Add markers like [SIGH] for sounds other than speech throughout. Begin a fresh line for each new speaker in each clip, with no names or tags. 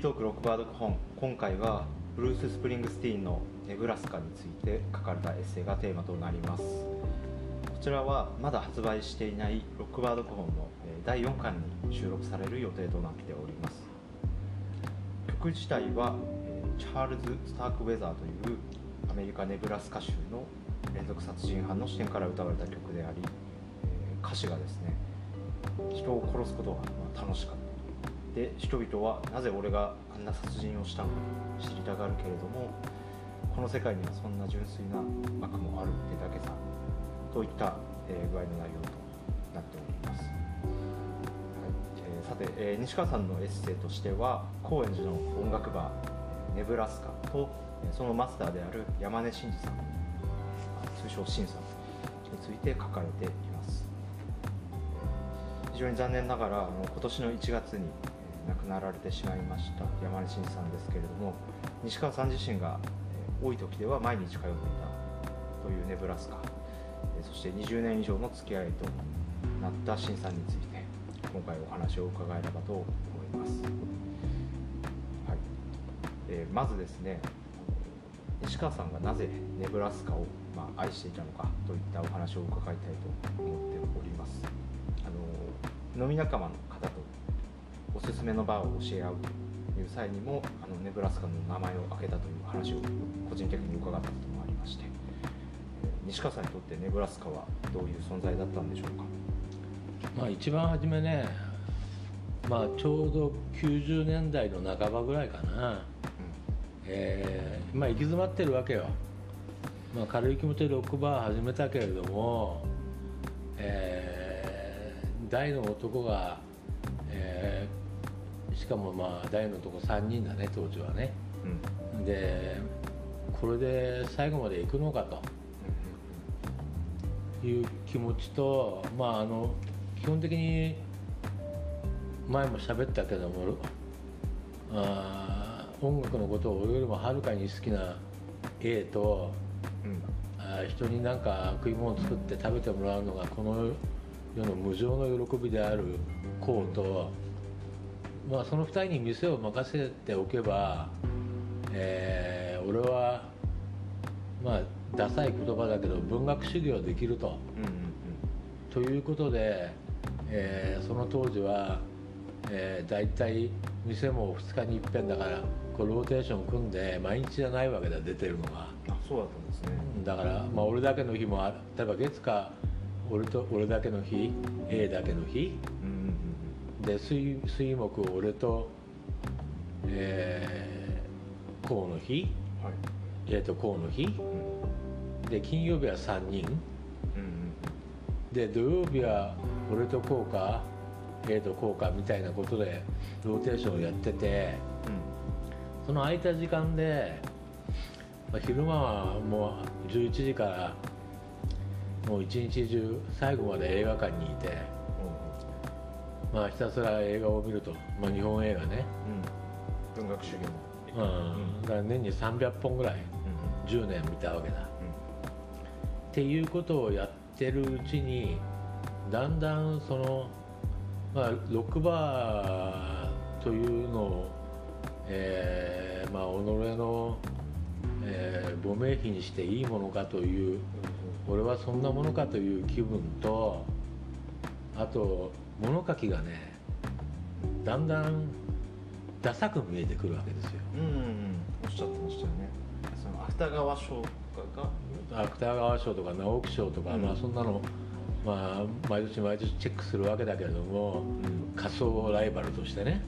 ートークロックバード本今回はブルース・スプリングスティーンの「ネブラスカ」について書かれたエッセイがテーマとなります。こちらはまだ発売していないロックバード本の第4巻に収録される予定となっております。曲自体はチャールズ・スタークウェザーというアメリカ・ネブラスカ州の連続殺人犯の視点から歌われた曲であり歌詞がですね人を殺すことが楽しかった。で人々はなぜ俺があんな殺人をしたのか知りたがるけれどもこの世界にはそんな純粋な悪もあるってだけさといった、えー、具合の内容となっております、はいえー、さて、えー、西川さんのエッセイとしては高円寺の音楽バーネブラスカとそのマスターである山根真嗣さん通称真さんについて書かれています。非常に残念ながらあの今年の1月に亡くなられてしまいました山根真さんですけれども西川さん自身が多い時では毎日通っていたというネブラスカそして20年以上の付き合いとなった新さんについて今回お話を伺えればと思います、はい。えー、まずですね西川さんがなぜネブラスカを、まあ、愛していたのかといったお話を伺いたいと思っております。あの飲み仲間の方とおすすめのバーを教え合うという際にもあのネブラスカの名前を挙げたという話を個人的に伺ったこともありまして、西川さんにとってネブラスカはどういう存在だったんでしょうか、
まあ、一番初めね、まあ、ちょうど90年代の半ばぐらいかな、うん、えー、まあ、行き詰まってるわけよ、まあ、軽い気持ちでロックバー始めたけれども、えー、大の男が、かもまあ大のとこ3人だね当時はね、うん、でこれで最後まで行くのかと。いう気持ちとまああの基本的に前も喋ったけどもあ音楽のことを俺よりもはるかに好きな A と、うん、あ人になんか食い物作って食べてもらうのがこの世の無常の喜びであるこうと、まあ、その2人に店を任せておけば、えー、俺はまあダサい言葉だけど文学修行できると。ということで、えー、その当時は、えー、大体店も2日にいっぺんだからこうローテーション組んで毎日じゃないわけだ出てるのが。
あそうだったんですね。
だから、まあ、俺だけの日も例えば月か俺と俺だけの日 A だけの日、で水水木俺と、えー、河の日、はい、えー、と河の日、うん、で金曜日は3人、うん、で土曜日は俺とこうか A とこうかみたいなことでローテーションをやってて、うん、その空いた時間で、まあ、昼間はもう11時からもう一日中最後まで映画館にいて。まあ、ひたすら映画を見ると、まあ、日本映画ね、
うん、文学主義
も、うん、だから年に300本ぐらい、うん、10年見たわけだ、うん、っていうことをやってるうちにだんだんその、まあ、ロックバーというのを、えーまあ、己の、えー、亡命碑にしていいものかという、俺はそんなものかという気分とあと物書きがねだんだんダサく見えてくるわけですよ。うん、うん、
おっしゃってましたよね。その芥川賞とか
が？芥川賞とか直木賞とか、うん、まあそんなのまあ毎年毎年チェックするわけだけれども、うん、仮想ライバルとしてね。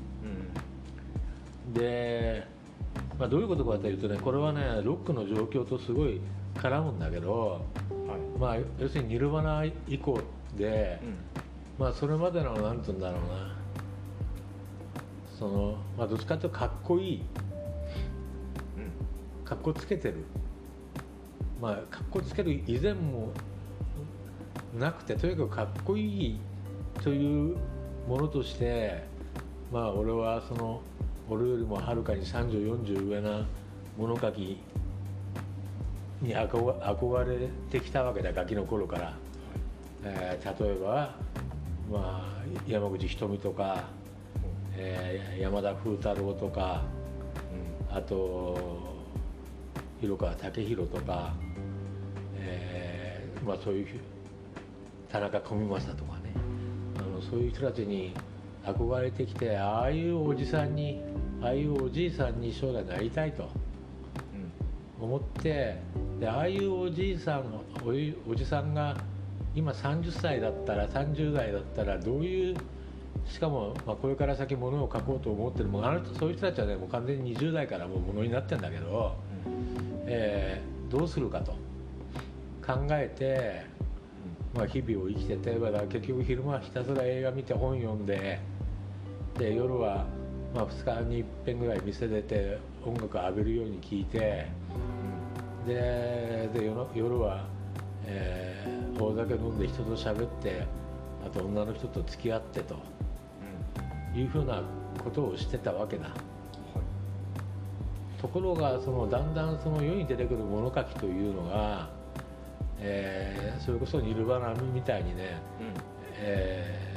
うん、で、まあ、どういうことかというとねこれはねロックの状況とすごい絡むんだけど、はい、まあ要するにニルバナ以降で、まあそれまでの何て言うんだろうな。そのまあどっちかっていうとかっこいい、うん、かっこつけてる。まあかっこつける以前もなくてとにかくかっこいいというものとしてまあ俺はその俺よりもはるかに3040上な物書きに憧れてきたわけだガキの頃から、えー、例えばまあ、山口ひとか、えー、山田風太郎とか、うん、あと広川武弘とか、えーまあ、そういう田中小見正とかねあのそういう人たちに憧れてきてああいうおじさんにああいうおじいさんに将来なりたいと思って、でああいうおじいさんおおじさんが今30歳だったら30代だったらどういうしかも、まあ、これから先ものを書こうと思ってるもうあの人そういう人たちはねもう完全に20代からもうものになってるんだけど、えー、どうするかと。考えて、まあ、日々を生きてて結局昼間はひたすら映画見て本読んでで夜は、まあ、2日にいっぺんぐらい店出て音楽浴びるように聴いてでで夜は、えー、大酒飲んで人と喋ってあと女の人と付き合ってと、うん、いうふうなことをしてたわけだ。ところがそのだんだんその世に出てくる物書きというのが、えー、それこそニルバナみたいにね、うん、え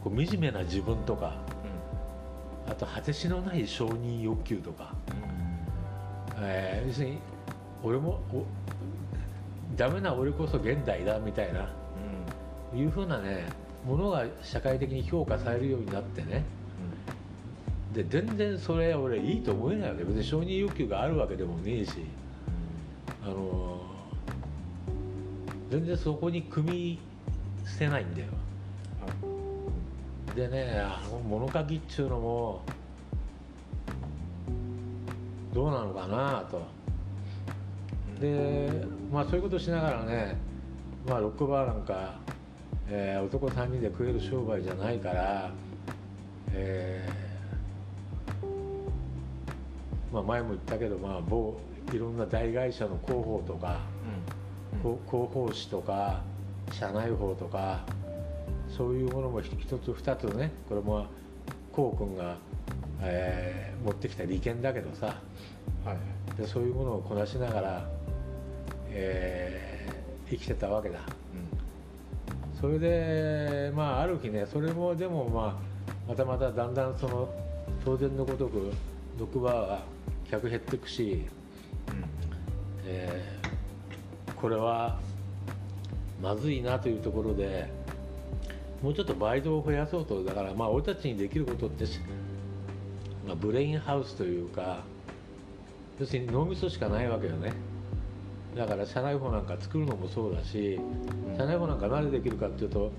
ー、こう惨めな自分とか、うん、あと果てしのない承認欲求とか、うん、えー、要するに俺もおダメな俺こそ現代だみたいな、うん、いうふうなねものが社会的に評価されるようになってね、で全然それ俺いいと思えないわけ。別に承認欲求があるわけでもねえし、あの全然そこに組み捨てないんだよ、はい、でねあの物書きっちゅうのもどうなのかなとでまあそういうことしながらねまあロックバーなんか、えー、男3人で食える商売じゃないから、えーまあ、前も言ったけど、まあ、某いろんな大会社の広報とか、うん。うん、広報誌とか社内報とかそういうものも一つ二つねこれもこう君が、えー、持ってきた利権だけどさ、はい、でそういうものをこなしながら、えー、生きてたわけだ、うん、それでまあある日ねそれもでもまあまたまただんだんその当然のごとく毒は客減っていくし、うん。えー、これはまずいなというところでもうちょっとバイトを増やそうとだからまあ俺たちにできることって、まあ、ブレインハウスというか要するに脳みそしかないわけよねだから社内法なんか作るのもそうだし、社内法なんか何でできるかっていうと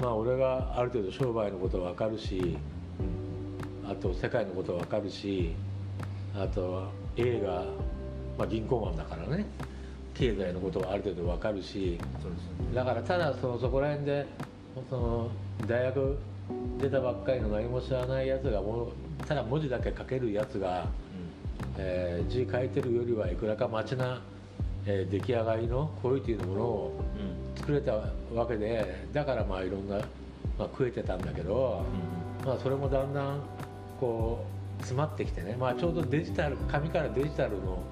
まあ俺がある程度商売のこと分かるしあと世界のこと分かるしあと映画、まあ、銀行マンだからね経済のことはある程度分かるし、だからただそのそこら辺でその大学出たばっかりの何も知らないやつがもただ文字だけ書けるやつが、うん、えー、字書いてるよりはいくらか街な、えー、出来上がりのクオリティのものを作れたわけでだからまあいろんな、まあ、食えてたんだけど、うん、まあ、それもだんだんこう詰まってきてね、まあ、ちょうどデジタル紙からデジタルの、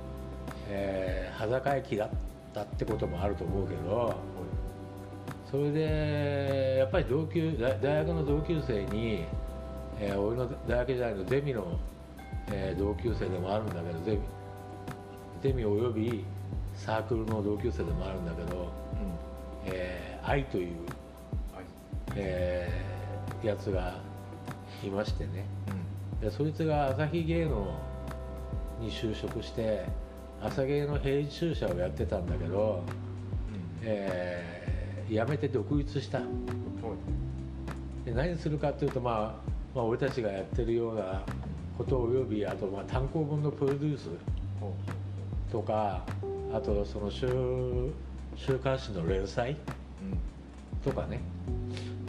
えー、裸駅だったってこともあると思うけどそれでやっぱり同級大学の同級生に、えー、俺の大学時代のゼミの、えー、同級生でもあるんだけどゼミゼミおよびサークルの同級生でもあるんだけど、うん、えー、愛という、えー、やつがいましてね、うん。でそいつが朝日芸能に就職して朝芸の編集者をやってたんだけど、うん、えー、辞めて独立した、で何するかっていうと、まあ、まあ俺たちがやってるようなことおよびあとまあ単行本のプロデュースとかあとその週週刊誌の連載とかね、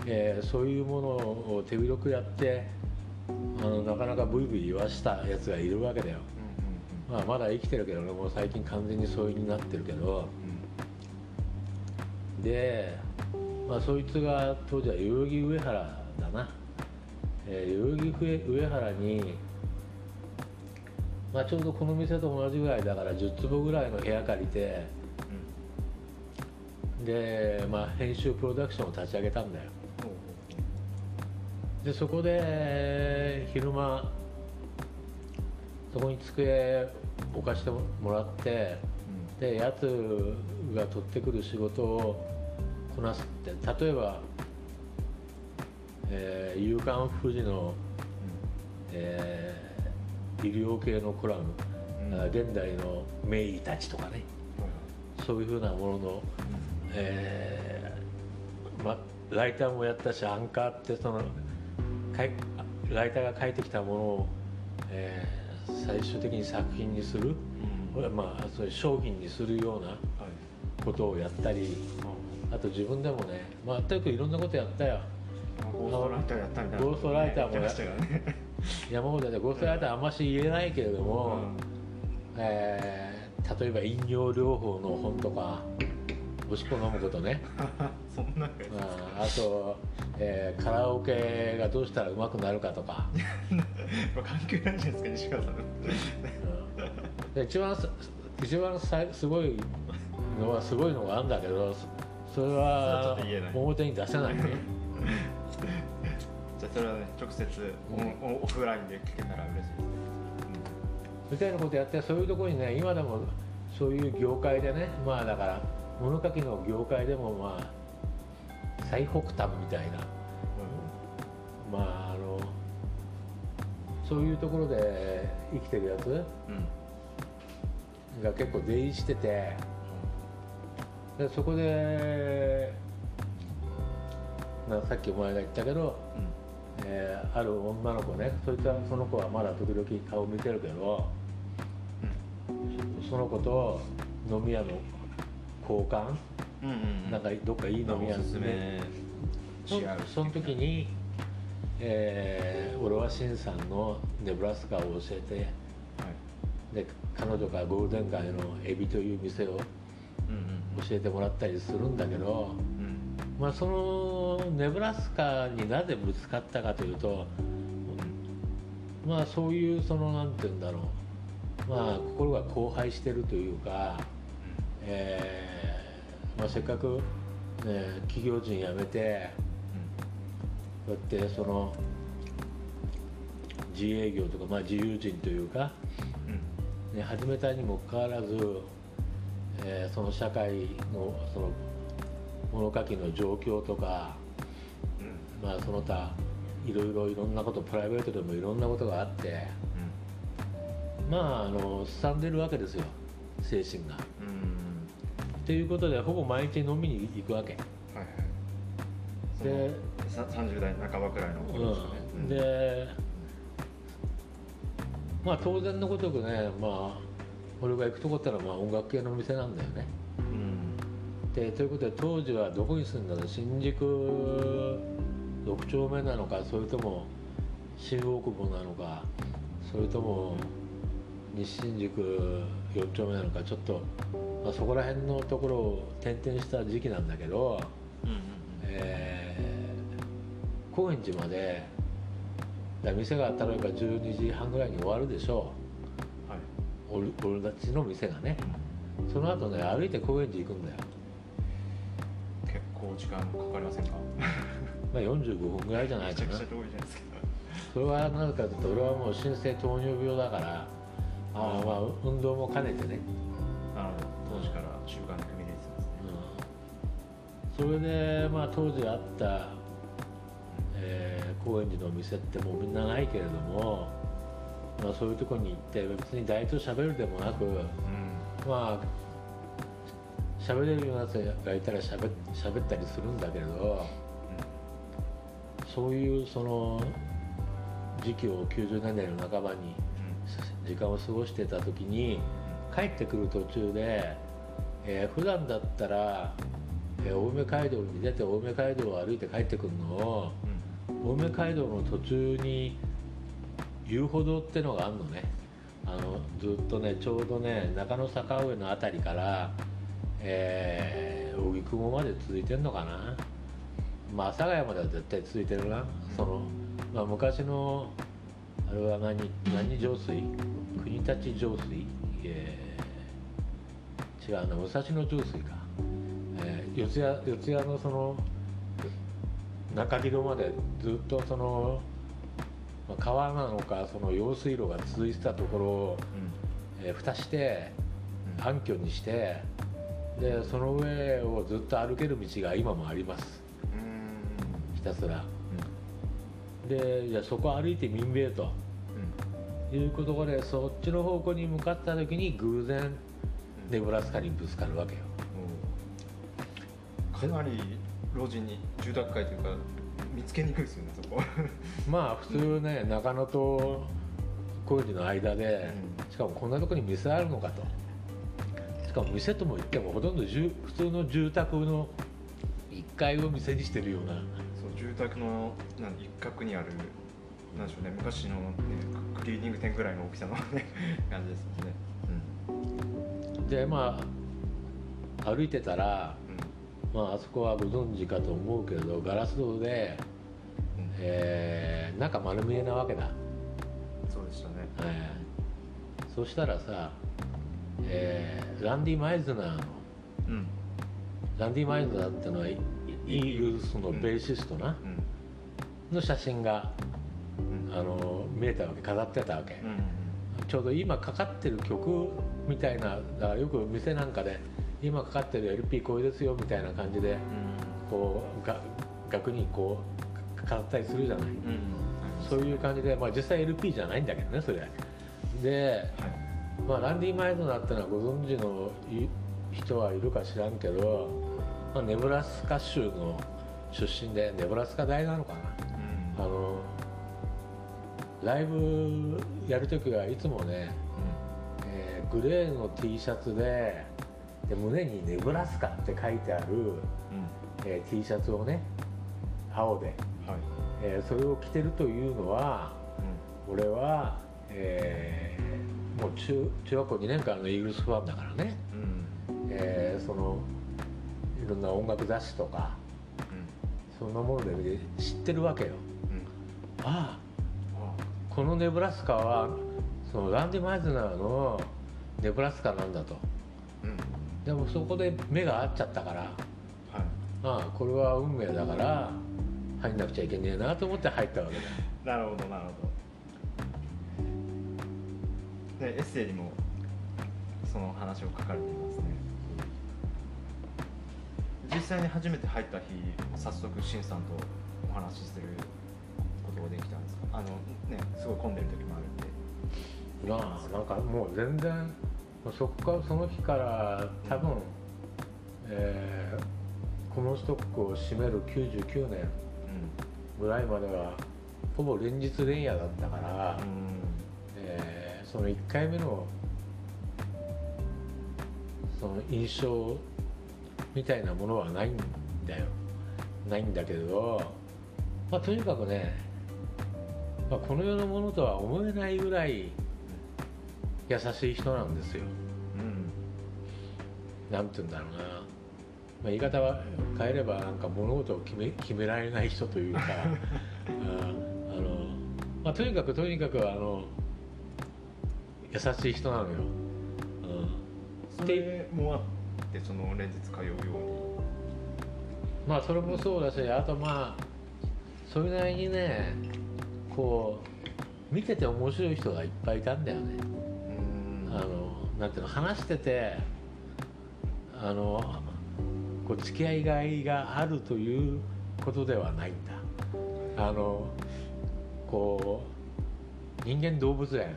えー、そういうものを手広くやってあのなかなかブイブイ言わしたやつがいるわけだよ、まあ、まだ生きてるけどね。もう最近完全にそういうになってるけど、うん、で、まあ、そいつが当時は代々木上原だな、えー、代々木上原に、まあ、ちょうどこの店と同じぐらいだから10坪ぐらいの部屋借りて、うん、で、まあ、編集プロダクションを立ち上げたんだよ。でそこで昼間そこに机置かしてもらってでやつが取ってくる仕事をこなすって例えば、えー、夕刊富士の、えー、医療系のコラム、うん、現代の名医たちとかね、うん、そういうふうなものの、うん、えー、ま、ライターもやったしアンカーってそのライターが書いてきたものを、えー、最終的に作品にする、うん、まあ、そういう商品にするようなことをやったり、あと自分でもね、まあ、とにかくいろんなことやったよ。
ゴーストライターやったみたい
な、ゴーストライターもやった
ね、
山本でゴーストライターあんまし言えないけれども、うん、えー、例えば飲料療法の本とか息子飲むことね。[LAUGHS]
そんな
ああと、えー、カラオケがどうしたらうまくなるかとか。[LAUGHS]
関係ないじゃないですか西川さん、
うん、一番一番さすごいのはすごいのがあるんだけどそれは表に出せないね [LAUGHS]
じゃあそれはね直接オ,、オフラインで聞けたら嬉しいですね、
うん、みたいなことやってそういうところにね今でもそういう業界でねまあだから物書きの業界でもまあ最北端みたいな、うん、まああのそういうところで生きてるやつ、が結構出入りしてて、でそこで、まあ、さっきお前が言ったけど、うん、えー、ある女の子ね。そいつはその子はまだ時々顔見てるけど、うん、その子と飲み屋の交換、うんうん、なんかどっかいい飲み屋
で
そその時に、えー、俺はシンさんのネブラスカを教えて、はい、で彼女がゴールデン街のエビという店を教えてもらったりするんだけど、うんうん、まあ、そのネブラスカになぜぶつかったかというと、まあそういうその何て言うんだろう。まあ心が荒廃してるというか、えーまあ、せっかく、ね、企業人辞めて、こうやってその自営業とか、まあ、自由人というか、ね、始めたにもかかわらず、えー、その社会のその物書きの状況とか、まあその他いろいろいろんなことプライベートでもいろんなことがあって、まああのすさんでるわけですよ精神が。ということでほぼ毎日飲みに行くわけ。はいはい、で
30代半ばくらいの頃ですね。
うん、でまあ当然のごとくねまあ俺が行くとこったらまあ音楽系の店なんだよね。うん、でということで当時はどこに住んだの？新宿6丁目なのかそれとも新大久保なのかそれとも西新宿4丁目なのかちょっとまあ、そこら辺のところを転々した時期なんだけど、うんうん、えー、高円寺まで店が例えば12時半ぐらいに終わるでしょう、はい、俺たちの店がね。その後ね歩いて高円寺行くんだよ
結構時間かかりませんか？[LAUGHS]
まあ45分ぐらいじゃないかな。
めちゃくちゃ遠いじゃないですか。
それはなぜかというと俺はもう新生糖尿病だからあまあ運動も兼ねてね。
当時から習慣に組み入れて
ますね、うん、それでまあ当時あった、えー、高円寺のお店ってもうみんなないけれども、まあ、そういうとこに行って別に誰と喋るでもなく、うん、まあ喋れるようなやつがいたら喋喋ったりするんだけれど、うん、そういうその時期を90年代の半ばに時間を過ごしてた時に帰ってくる途中でえー、普段だったら、えー、青梅街道に出て青梅街道を歩いて帰ってくるのを、うん、青梅街道の途中に遊歩道ってのがあるのね。あのずっとねちょうどね中野坂上の辺りからえー、荻窪まで続いてんのかな？まあ阿佐ヶ谷までは絶対続いてるな、うん、その、まあ、昔のあれは何何上水？国立上水、えー違うな武蔵野上水か、えー、四谷四谷のその中広までずっとその、まあ、川なのかその用水路が続いてたところを、えー、蓋して暗渠にしてでその上をずっと歩ける道が今もあります。ひたすら、でじゃあそこ歩いてみんべえと、いうことでそっちの方向に向かった時に偶然ネブラスカにぶつかるわけよ、
かなり路地に住宅街というか見つけにくいですよねそこ。[LAUGHS]
まあ普通ね、うん、中野と工事の間で、うん、しかもこんなとこに店あるのかと。しかも店ともいってもほとんど普通の住宅の1階を店にしてるような。
そう住宅のなん一角にあるなんでしょうね。昔の、ね、クリーニング店ぐらいの大きさの、ね、感じですよね、
うん、でまあ歩いてたらまあ、あそこはご存知かと思うけどガラス戸で、うん、えー、中丸見えなわけだ。
そうでしたね、
えー、そしたらさ、えー、ランディ・マイズナーの、うん、ランディ・マイズナーっていうのはイーグルスのベーシストな、うん、の写真が、あの見えたわけ飾ってたわけ、ちょうど今かかってる曲みたいなだからよく店なんかで今かかってる LP これですよみたいな感じで、こうが額にこう飾ったりするじゃない、そういう感じで、まあ、実際 LP じゃないんだけどねそれ。で、まあ、ランディ・マイドナってのはご存知の人はいるか知らんけど、まあ、ネブラスカ州の出身でネブラスカ大なのかな、あのライブやる時はいつもね、えー、グレーの T シャツでで胸に「ネブラスカ」って書いてある、うん。えー、T シャツをね青で、はい。えー、それを着てるというのは、うん、俺は、えー、もう中中学校2年間のイーグルスファンだからね、うん。えー、そのいろんな音楽雑誌とか、うん、そんなもので知ってるわけよ、うん、ああこのネブラスカはそのランディ・マイズナーのネブラスカなんだと。でもそこで目が合っちゃったから、はい、ああこれは運命だから入んなくちゃいけねえなと思って入ったわけ
だ [LAUGHS] なるほどなるほどでエッセイにもその話を書かれていますね。実際に初めて入った日早速しんさんとお話しすることができたんですか？あのねすごい混んでる時もあるん
で。まあなんかもう全然そこかその日から多分、えー、このストックを占める99年ぐらいまではほぼ連日連夜だったから、うん、えー、その1回目のその印象みたいなものはないんだよ。ないんだけど、まあ、とにかくね、まあ、この世のものとは思えないぐらい優しい人なんですよ。うん、なんて言うんだろうな、まあ、言い方は変えればなんか物事を決め決められない人というか。[LAUGHS] あの、まあ、とにかくとにかくあの優しい人なのよ。
うん、それもあってその連日通うように。
まあそれもそうだしあとまあそれなりにねこう見てて面白い人がいっぱいいたんだよね。あのなんていうの話しててあのこう付き合いがいがあるということではないんだ。あのこう人間動物園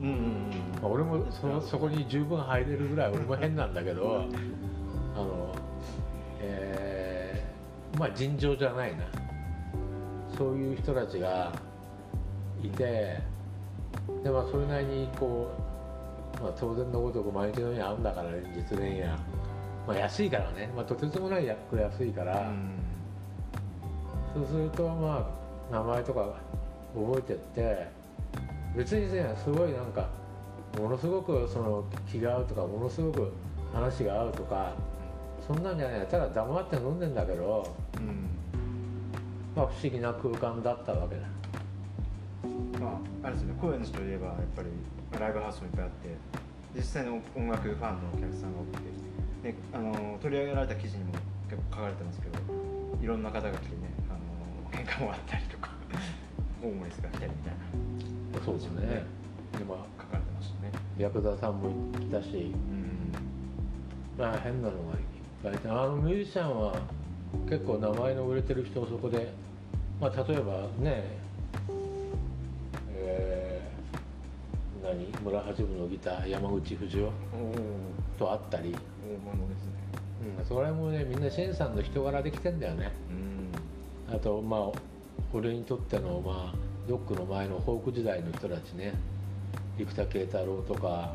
うんうん俺もそそこに十分入れるぐらい俺も変なんだけどあの、えー、まあ尋常じゃないな。そういう人たちがいてでまあそれなりにこうまあ、当然のごとく毎日のように会うんだから連日連夜、まあ、安いからね、まあ、とてつもないく安いから、うん、そうするとまあ名前とか覚えてって別にねすごいなんかものすごくその気が合うとかものすごく話が合うとかそんなんじゃないただ黙って飲んでんだけど、うん、まあ不思議な空間だったわけだ。
まあ、あれですね高円寺といえばやっぱりライブハウスもいっぱいあって実際の音楽ファンのお客さんが多くてであの取り上げられた記事にも結構書かれてますけどいろんな方が来てねあのかもあったりとかホームレスが来たりみたいな
そうですね。今
書かれてましたね。
ヤクザさんも来たし、
うん。
まあ変なのがいっぱい。あのミュージシャンは結構名前の売れてる人をそこで、まあ、例えばねえー何？村八分のギター山口不二夫と会ったり、
大物ですね。
うん、それもねみんなシェンさんの人柄できてんだよね。
うん。
あとまあ俺にとってのまあドックの前のフォーク時代の人たちね。生田慶太郎とか、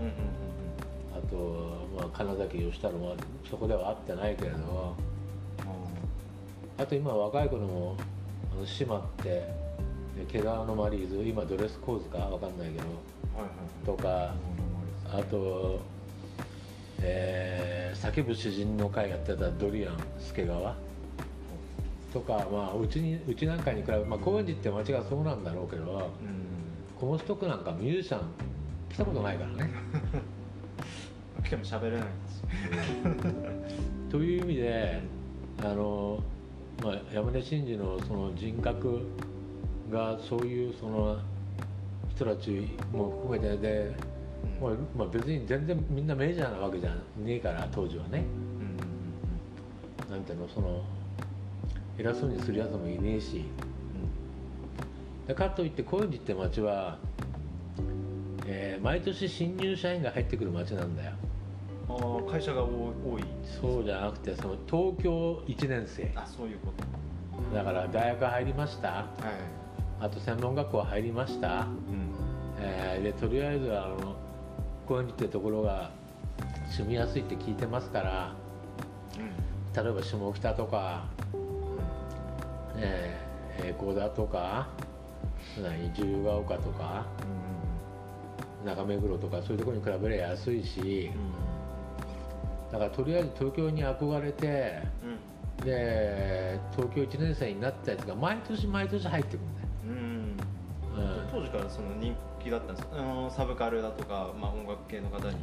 あと、まあ、金崎義太郎はそこでは会ってないけれど。
うん。
あと今若い子のもあの島って。で毛皮のマリーズ。今ドレスコーズかわかんないけど。とか。あと、えー叫ぶ詩人の会やってたドリアン助川とか、まあ、うちにうちなんかに比べ、まあ、高円寺って街がそうなんだろうけど
うん。
コモストックなんかミュージシャン来たことないからね。[LAUGHS]
来ても喋れないんです。
という意味であの、まあ、山根真司のその人格がそういうその人たちも含めてで、もうまあ、別に全然みんなメジャーなわけじゃねえから当時はね。
うん。
なんていうのその偉そうにするやつもいねえし。でかといって高円寺って町は、えー毎年新入社員が入ってくる町なんだよ。
ああ会社が多い。
そうじゃなくてその東京1年生。
あそういうこと。
だから大学入りました。
はい。
あと専門学校入りました、
うん。
えーでとりあえずあの高円寺ってところが住みやすいって聞いてますから例えば下北とか、えー、栄光だとか何自由が丘とか中目黒とかそういうところに比べれば安いしだからとりあえず東京に憧れて
うん。うん
で東京1年生になったやつが毎年毎年入ってくるんだよ。
うん。
うん。
当時からその人気だったんですか？あのサブカルだとか、まあ、音楽系の方に、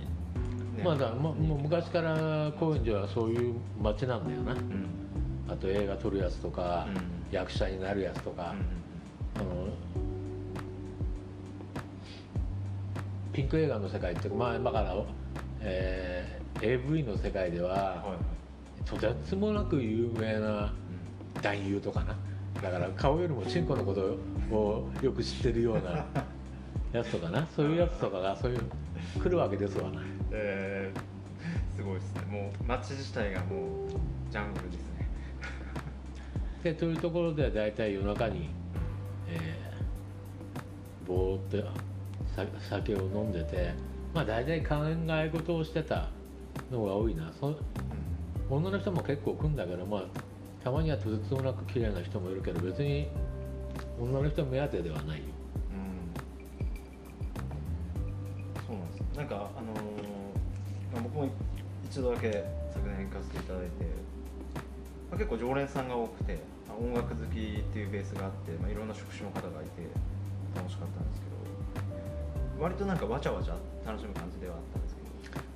ね。
まあだからももう昔から高円寺はそういう街なんだよな。
うん。
あと映画撮るやつとか、
うん
役者になるやつとか、あのピンク映画の世界ってまあだから、えー AV の世界では、
はいはい。
とてつもなく有名な男優とかな。だから顔よりもチンコのことをよく知ってるような [LAUGHS] やつとかな。そういうやつとかがそういう来るわけですわな。
えー、すごいですね。もう街自体がもうジャングルで
というところで大体夜中に、えーぼーっと酒を飲んでてまあ大体考え事をしてたのが多いな。そ女の人も結構来るんだけどまあたまにはとてつもなく綺麗な人もいるけど別に女の人目当てではない。よ
うん。そうなんです。なんかあのーまあ僕も一度だけ昨年行かせていただいて、まあ、結構常連さんが多くて、音楽好きっていうベースがあって、まあ、いろんな職種の方がいて楽しかったんですけど割となんかわちゃわちゃ楽しむ感じではあったんですけど。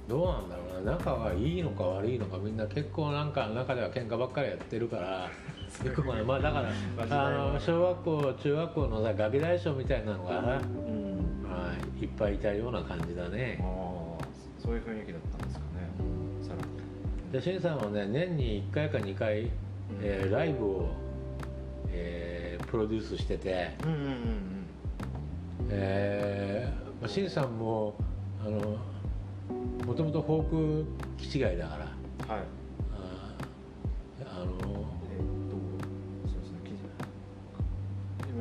どうなんだろうな。仲はいいのか悪いのかみんな結構なんか中では喧嘩ばっかりやってるから [LAUGHS] よくまあまあだからあの小学校中学校のさガキ大将みたいなのが、
うん。
まあ、いっぱいいたような感じだね。
ああそういう雰囲気だったんですかね。さらに。
でしんさんはね年に1回か2回、えーライブを、えープロデュースしてて、
うんうんうん
えーまあ、しんさんもあのもともとフォーク気違いだから。
うんはい。
ああの
えーっとそうで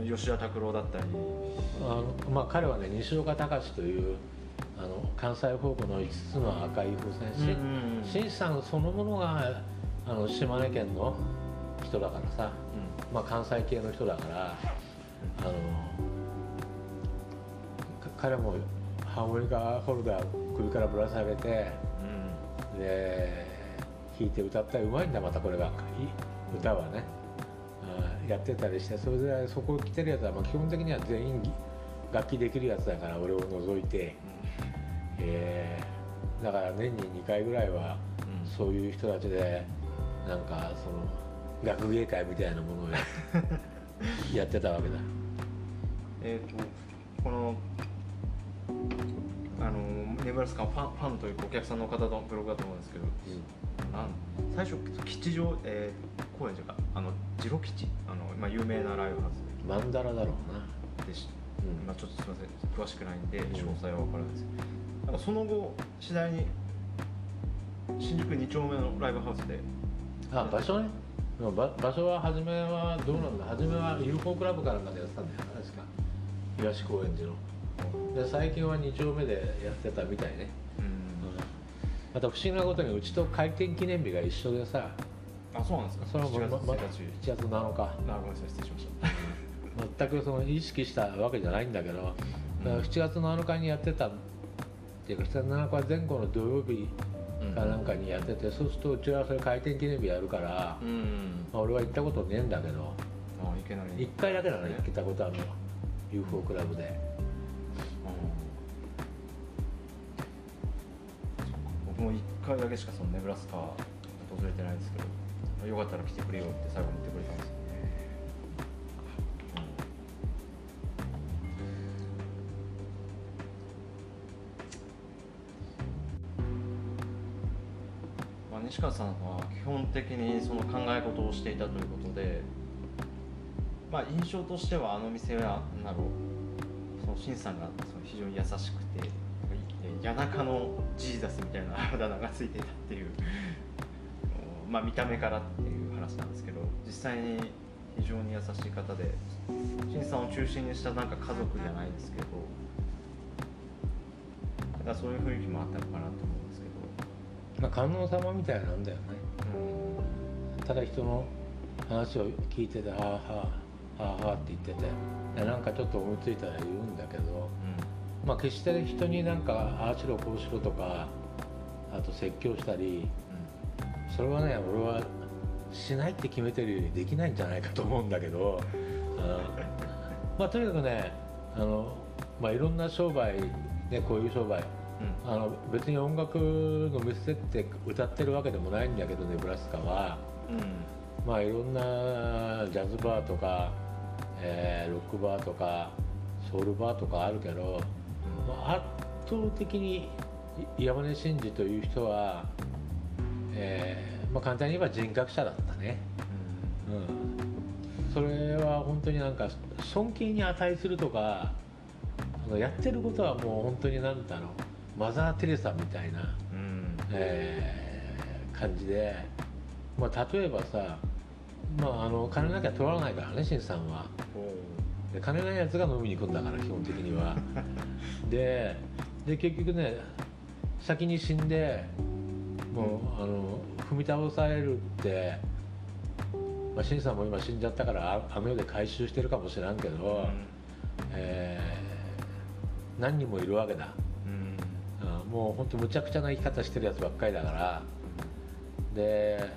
すね吉田拓郎だったり。
あのまあ、彼はね西岡隆というあの関西フォークの5つの赤い風船し、しんさんそのものがあの島根県の人だからさ、まあ、関西系の人だからあのか彼もハーモニカホルダー首からぶら下げて
うん。
で弾いて歌ったらうまいんだまたこれがい歌はね。あやってたりしてそれでそこ来てるやつは、まあ、基本的には全員楽器できるやつだから俺を除いて、えーだから年に2回ぐらいは
うん。
そういう人たちでなんかその学芸会みたいなものをや [LAUGHS] やってたわけだ。
えっ、とこのあのネブラスカのファンファンというかお客さんの方のブログだと思うんですけど、なん。最初吉祥、えー、高円寺かあのジロ吉あの、まあ、有名なライブハウス。
マンダラだろうな。
でし、
うん。
まあ、ちょっとすみません。詳しくないんで詳細は分からないです。けど、なんかその後次第に新宿2丁目のライブハウスで。
あ場所ねでも場場所は初めはどうなんだ？初めは UFO クラブからまでやってたんだよ確か。東高円寺の。で最近は2丁目でやってたみたいね、
うん。
また不思議なことにうちと開店記念日が一緒でさ。
あそうなんですか。
それはもう
7
まま
月1
1月7日。
日なるほど失礼しました。
全くその意識したわけじゃないんだけど、だから7月7日にやってたっていうか7月7日は前後の土曜日かなんかにやってて、そうするとうちはそれ開店記念日やるから、
うん。
まあ、俺は行ったことねえんだけど
あいけない
1回だけだね行ったことあるの UFO クラブで。
僕も1回だけしかそのネブラスカ訪れてないですけどよかったら来てくれよって最後に言ってくれたんです西川さんは基本的にその考え事をしていたということで、まあ、印象としてはあの店はなんだろうそのシンさんがその非常に優しくて谷中のジーザスみたいなあだ名がついていたっていう [LAUGHS] まあ見た目からっていう話なんですけど実際に非常に優しい方でシンさんを中心にしたなんか家族じゃないですけどだからそういう雰囲気もあったのかなと思
まあ観音様みたいなんだよね。
ど、
ただ人の話を聞いてて「はあはあはあはあ」って言っててでなんかちょっと思いついたら言うんだけどまあ決して人になんかああしろこうしろとかあと説教したりそれはね俺はしないって決めてるよりできないんじゃないかと思うんだけど、うんまあとにかくねあの、まあ、いろんな商売ねこういう商売
うん。
あの別に音楽の店って歌ってるわけでもないんだけどネブラスカは。
うん。
まあいろんなジャズバーとか、えーロックバーとかソウルバーとかあるけど、まあ、圧倒的にい山根真司という人は、えーまあ、簡単に言えば人格者だったね、うん、それは本当になんか尊敬に値するとかあのやってることはもう本当に何だろうマザー・テレサみたいな、
うん。
えー感じで、まあ、例えばさ、まあ、あの金なきゃ取らないからね新さんは。で金ないやつが飲みに行くんだから基本的には。[LAUGHS] でで結局ね先に死んでもう、あの踏み倒されるって、まあ、新さんも今死んじゃったからああの世で回収してるかもしれんけど、えー何人もいるわけだ
うん
うんもう本当むちゃくちゃな生き方してるやつばっかりだから。で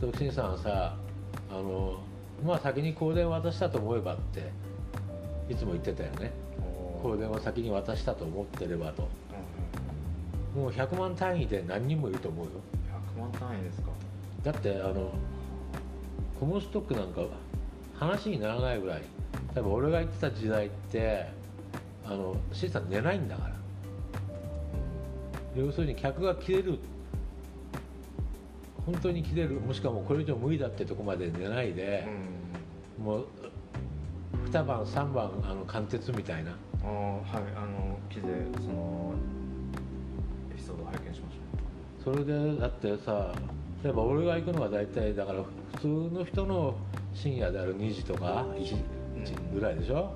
徳新さんはさあのまあ先に香典渡したと思えばっていつも言ってたよね。香典は先に渡したと思ってればと。もう100万単位で何人もいると思うよ。
100万単位ですか。
だってあのコモンストックなんか話にならないぐらい。多分俺が言ってた時代ってあの新さん寝ないんだから要するに客が切れる。本当に切れる。もしくはもうこれ以上無理だってとこまで寝ないで、もう2晩3晩あの貫徹みたいな。
ああはい。あの記事でそのエピソードを拝見しまし
それでだってさ例えば俺が行くのは大体だから普通の人の深夜である2時とか1時ぐらいでしょ、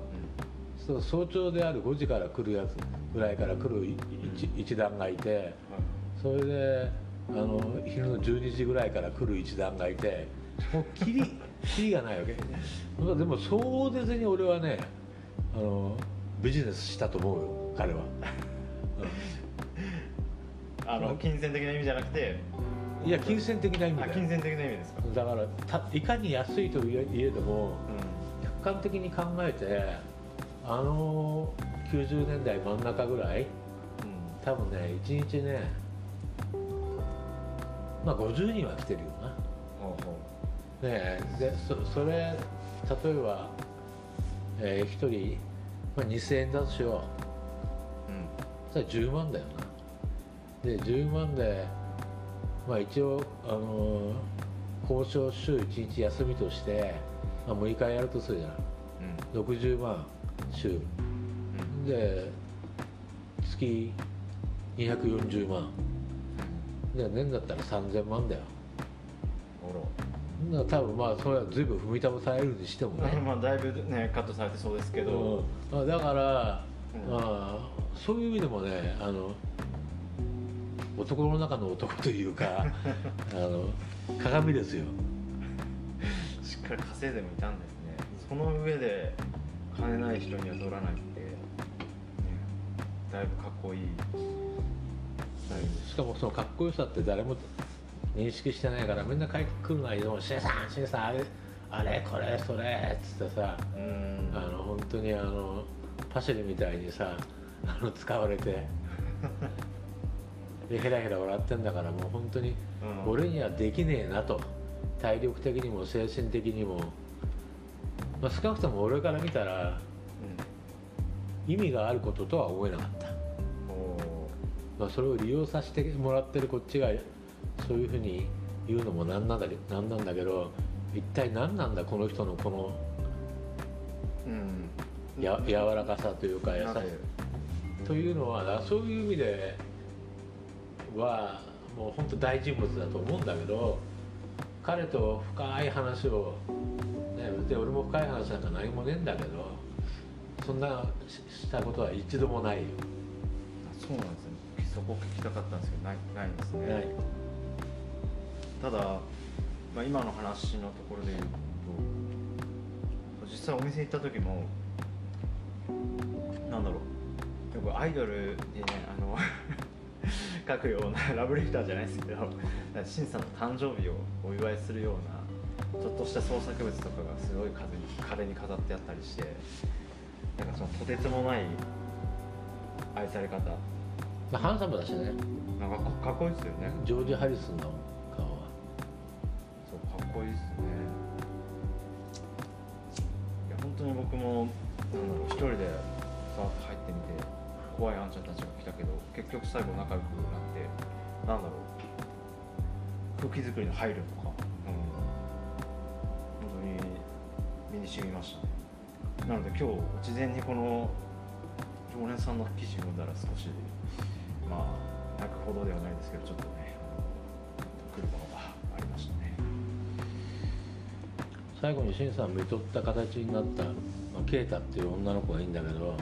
そう早朝である5時から来るやつぐらいから来る一一団がいてそれであの昼の12時ぐらいから来る一団がいてもうキリ [LAUGHS] キリがないわけ。でも壮絶に俺はねあのビジネスしたと思うよ彼は、
あの金銭的な意味じゃなくて？
うんいや金銭的な意味だ
金銭的な意味ですか？
だからたいかに安いといえいえども
う
客観的に考えてあの90年代真ん中ぐらい
ん
多分ね1日ねまあ50人は来てるよな。
ほうほ
ねえでそそれ例えば、えー、1人、まあ、2000円だとしよ。う、うん、そしたら10万だよな。で10万でまあ一応あのー、交渉週1日休みとして、まあ、6日やるとするじゃない、うん、60万週、うん、で月240万。で年だったら3000万だよ。だ多分まあそれは随分踏み倒されるにしてもね。[LAUGHS]
まあだいぶねカットされてそうですけど、
うん、だから、うん、まあそういう意味でもねあの男の中の男というか [LAUGHS] あの鏡ですよ。
しっかり稼いでもいたんですね。その上で金ない人には取らないって、ね、だいぶかっこいい
しかもそのかっこよさって誰も認識してないからみんな帰ってくるのは「シンさんシンさんあれあれこれそれ」っつってさあの本当にあのパシリみたいにさあの使われてで [LAUGHS] ヘラヘラ笑ってんだからもう本当に俺にはできねえなと。体力的にも精神的にも、まあ、少なくとも俺から見たら、うん、意味があることとは思えなかった、まあ、それを利用させてもらってるこっちがそういうふうに言うのもなんなんだなんなんだけど一体何なんだこの人のこの、うん、や柔らかさというか優しさ。というのはそういう意味ではもう本当大人物だと思うんだけど彼と深い話を、ね、で俺も深い話なんか何もねえんだけどそんなしたことは一度もないよ。
そうなんですねそこ聞きたかったんですけどないないんですね。ない。ただ、まあ、今の話のところで言うと実際お店行った時もなんだろうよくアイドルでねあの [LAUGHS] 書くような [LAUGHS] ラブレターじゃないですけど審査の誕生日をお祝いするようなちょっとした創作物とかがすごい壁に飾ってあったりしてなんかそのとてつもない愛され方
まあハンサムだしね。
なんかかっこいいですよね。
ジョージ・ハリスンの顔は。
そうかっこいいですね。いや本当に僕もなんだろう一人でさーっと入ってみて怖いあんちゃんたちが来たけど結局最後仲良くなってなんだろう。空気作りの配慮とか、うん、本当に身に染みましたね。なので今日事前にこの常連さんの記事読んだら少しまあ泣くほどではないですけどちょっとね来るものがありましたね。
最後にしんさん見とった形になった、まあ、ケイタっていう女の子がいいんだけど、はい。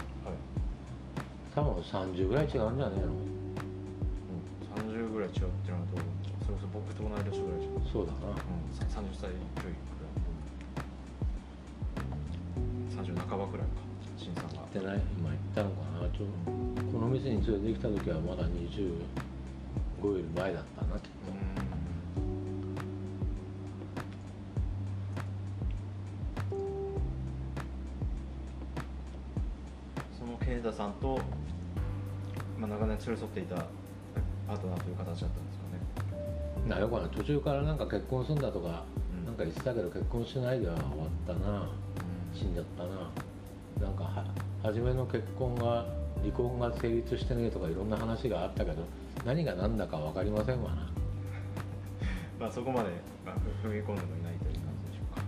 多分30ぐらい違うんじゃねえの、
うん、30ぐらい違うっていうのはどう？それこそ僕と同い年ぐらいじゃ
そうだな、うん、
30歳ちょいくらい。30半ばくらいか新さんが。
行ってない？今行ったのかな？ちょこの店に連れてきた時はまだ25より前だったなきっと、
その慶田さんとまあ、長年連れ添っていたパートナーという形だったんですかね。
なよくな途中からなんか結婚するんだとか、うん、なんか言ってたけど結婚しないでは終わったな、うん、死んじゃったななんかは初めの結婚が離婚が成立してねとかいろんな話があったけど何が何だか分かりませんわな
まあそこまで、まあ、踏み込んでもいないという感じでしょうか。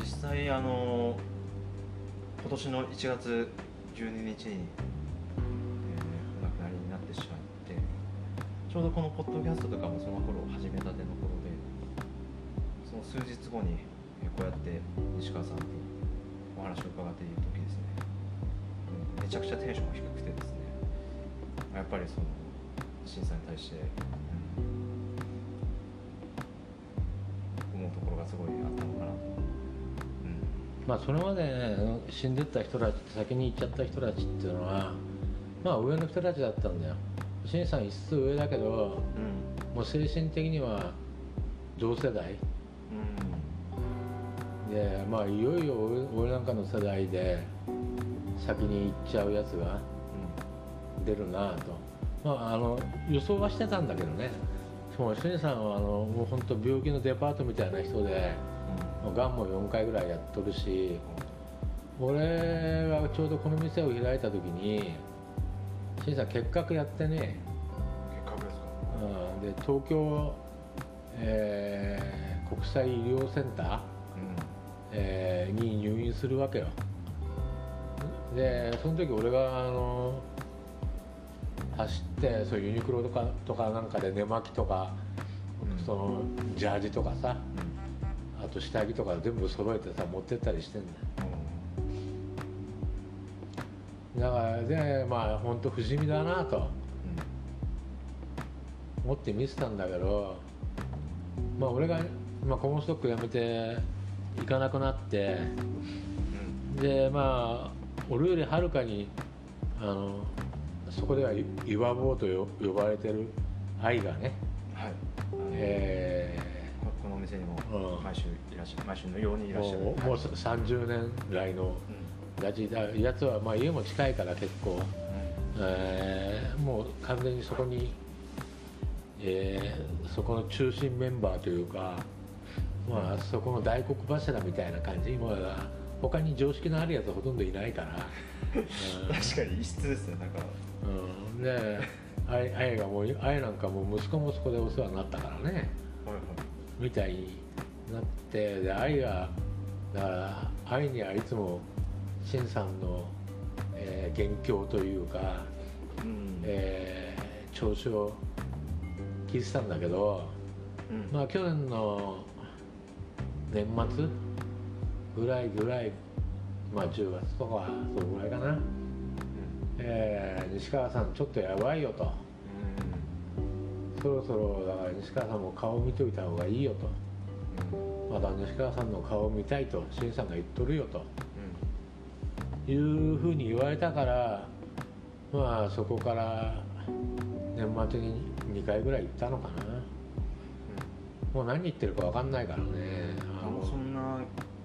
実際あの今年の1月12日に、えー、お亡くなりになってしまってちょうどこのポッドキャストとかもその頃始めたての頃でその数日後に、えこうやって西川さんにお話を伺っている時ですね、めちゃくちゃテンションが低くてですね。やっぱりその審査に対して、
まあそれまで、ね、死んでった人たち先に行っちゃった人たちっていうのはまあ上の人たちだったんだよ。新さん一つ上だけど、うん、もう精神的には同世代、うん、でまあいよいよ俺なんかの世代で先に行っちゃうやつが出るなと、まあ、あの予想はしてたんだけどね。もう新さんはあのもう本当病気のデパートみたいな人で、がんも4回ぐらいやっとるし俺がちょうどこの店を開いた時に新さん結核やってね。
結核ですか、
うん、で東京、えー、国際医療センター、うん。えー、に入院するわけよ。でその時俺があの走ってそうユニクロとかとかなんかで寝巻きとか、うん、そのジャージとかさ、と下着とか全部揃えてさ持ってったりしてんだよ、うん、だからでまあ本当不死身だなと、思って見てたんだけどまあ俺が、まあ、コモンストックやめて行かなくなって、でまあ俺よりはるかにあのそこでは岩棒と呼ばれてる愛がね、はい。
えー、店にも毎週いらっしゃる毎週のようにいらっしゃる。も
うもう30年来のラジだやつは、まあ、家も近いから結構、うん、えー、もう完全にそこに、えー、そこの中心メンバーというか、まあ、そこの大黒柱みたいな感じ。今は他に常識のあるやつはほとんどいないから、[LAUGHS]
うん、確かに異質ですねなんか。
うん。であやがもうあやなんかもう息子もそこでお世話になったからね、はいはい、みたいになってで愛がだから愛にはいつも新さんの、えー、元凶というか、うん、えー、調子を聞いてたんだけど、うん、まあ去年の年末ぐらいぐらいまあ10月とかそのぐらいかな、うん、えー、西川さんちょっとやばいよと、うん、そろそろだから西川さんも顔見といた方がいいよと、うん、まだ西川さんの顔を見たいと新さんが言っとるよと、いうふうに言われたからまあそこから年末に2回ぐらい行ったのかな、もう何言ってるか分かんないからね。
そんな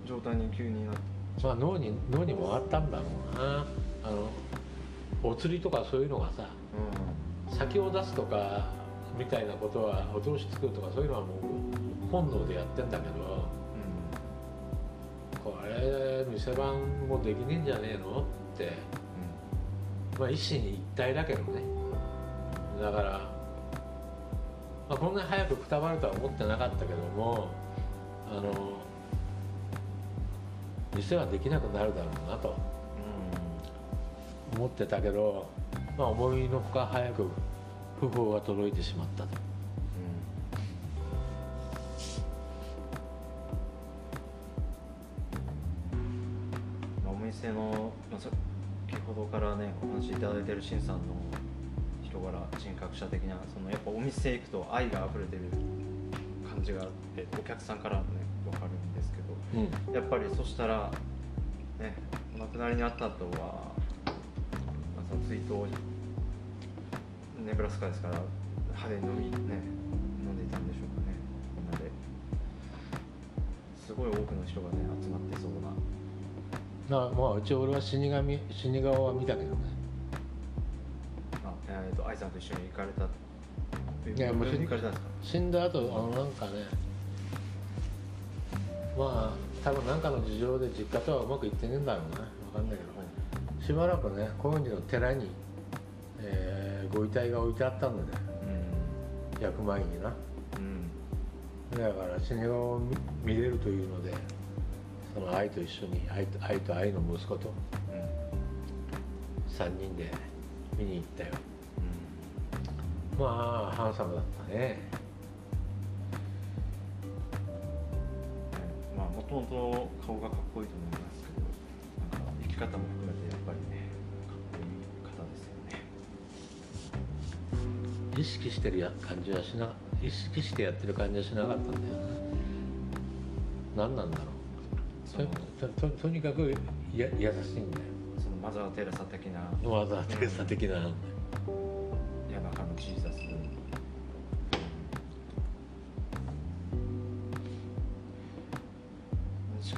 状態に急になって。
まあ脳に脳に回ったんだろうな。あのお釣りとかそういうのがさ、うん、先を出すとかみたいなことはお通し作るとかそういうのはもう本能でやってんだけど、うん、これ店番もできねえんじゃねえのって、うん、まあ一心一体だけどね。だから、まあ、こんなに早くくたばるとは思ってなかったけどもあの店はできなくなるだろうなと思ってたけど、まあ、思いのほか早く訃報が届いてしまったと。
お店の、まあ、先ほどからねお話しいただいてる新さんの人柄人格者的なそのやっぱお店行くと愛が溢れてる感じがあってお客さんからもね分かるんですけど、うん、やっぱりそしたらねお亡くなりになった後は、まあ、その追悼ネブラスカですから派手に飲みね飲んでいたんでしょうかね。みんなですごい多くの人がね集まってそう
な。なまあうち俺は死神死に顔は見たけどね。
あえっ、ー、と愛さんと一緒に行かれた
いやもう死んだ後あのなんかねまあ多分何かの事情で実家とはうまくいってねえんだろうな。分かんないけど。しばらくね高円寺の寺に、えー、ご遺体が置いてあったんだね、うん、焼く前にな、うん、だから死に顔を見れるというのでその愛と一緒に愛と愛と愛の息子と、うん、3人で見に行ったよ、うん、まあハンサムだったね。
ともと顔がかっこいいと思いますけどなんか生き方も含
意識してるや感じはしな意識してやってる感じはしなかったんだよな。何なんだろう。とととにかくや優しいんだよ。
そのマザー・テレサ的な。
マザー・テレサ的な、うん、
夜中のジーザス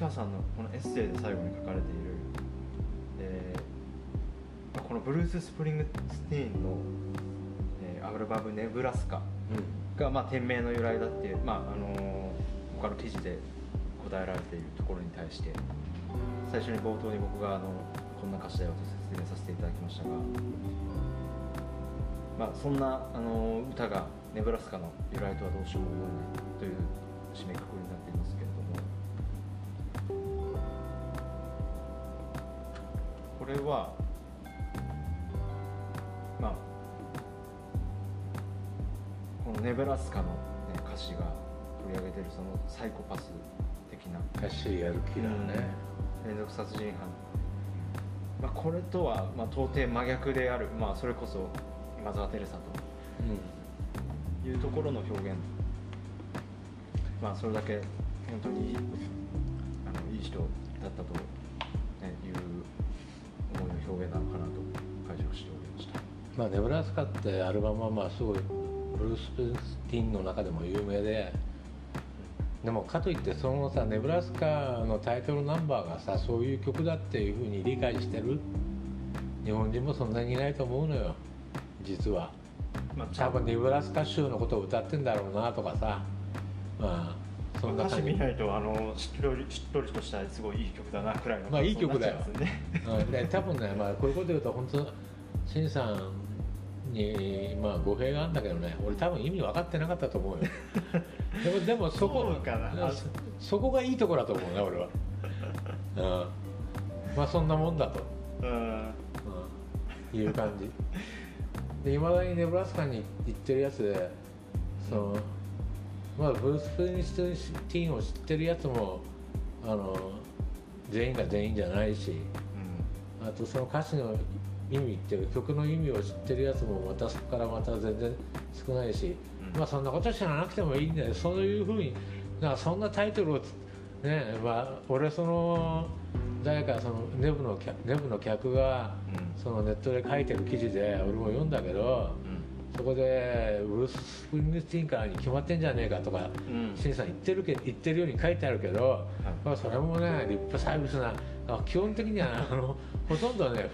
川さんのこのエッセイで最後に書かれている、えー、このブルース・スプリングスティーンの、えー、アルバム「ネブラスカ」が、まあ、店名の由来だってまああのー、他の記事で答えられているところに対して最初に冒頭に僕があのこんな歌詞だよと説明させていただきましたが、まあ、そんなあの歌がネブラスカの由来とはどうしようもないという締めくくりになっていますけれどもこれはネブラスカの、ね、歌詞が取り上げているそのサイコパス的な。
歌詞やる気だね、
連続殺人犯、まあ、これとは、まあ、到底真逆である、まあ、それこそ今沢テレサと。いうところの表現、まあ、それだけ本当にあのいい人だったと、ね、いう思いの表現なのかなと解釈しておりました。
まあ、ネブラスカってアルバムはまあすごいブルース・スティンの中でも有名ででもかといってそのさネブラスカのタイトルナンバーがさそういう曲だっていうふうに理解してる日本人もそんなにいないと思うのよ実は、まあ、多分ネブラスカ州のことを歌ってんだろうなとかさま
あそんな感じ。見ないとあのしっとりしっとりとしたすごいいい曲だなくらいの
まあいい曲だよ、ね、[LAUGHS] で多分ね、まあ、こういうこと言うと本当シンさんにまあ語弊があるんだけどね俺多分意味分かってなかったと思うよ。[LAUGHS] でもでもそこそこがいいところだと思うな俺は、うん、まあそんなもんだと、うん、うん、いう感じ。[LAUGHS] でいまだにネブラスカに行ってるやつでその、まあブルース・スプリングスティーンを知ってるやつもあの全員が全員じゃないし、うん、あとその歌詞の意味っていう曲の意味を知ってるやつもまたそこからまた全然少ないし、うん、まあそんなこと知らなくてもいいんだよ。そういうふうになんかそんなタイトルをねまあ俺その誰かそのネブのネブの客がそのネットで書いてる記事で俺も読んだけど、うん、そこでブルース・スプリングスティーンからに決まってんじゃねえかとか、うん、シンさん言ってるけ言ってるように書いてあるけど、まあ、それもねリップサービスな基本的にはあのほとんどね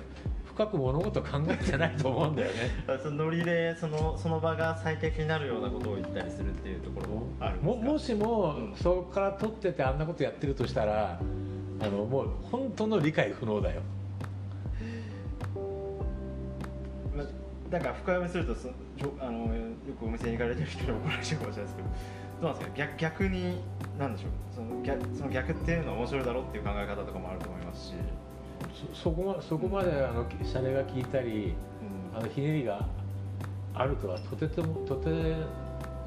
深く物事考えてないと思うんだよね。[LAUGHS]
そのノリでそのその場が最適になるようなことを言ったりするっていうところもあるも
もしも、うん、そこから取っててあんなことやってるとしたらあのもう本当の理解不能だよ、
ま、だから深読みするとそあのよくお店に行かれてる人に怒られちゃうかもしれないですけどどうなんですか？逆逆に何でしょう？その逆その逆っていうのは面白いだろうっていう考え方とかもあると思いますし
そこまそこまであのシャレが効いたり、あのひねりがあるとはとてもとて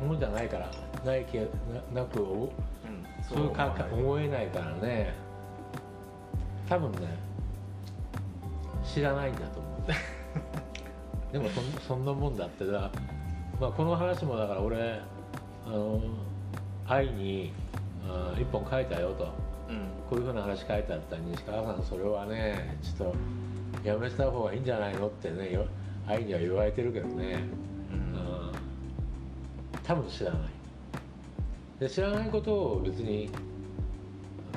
もじゃないからない気ななく、うん、そういうか思えないからね。多分ね知らないんだと思う。[LAUGHS] でもそそんなもんだってだ、まあ、この話もだから俺あの愛にあ一本書いたよと。こういうふうな話書いてあった西川さんそれはねちょっとやめた方がいいんじゃないのってね愛には言われてるけどね、うん、多分知らない。で知らないことを別に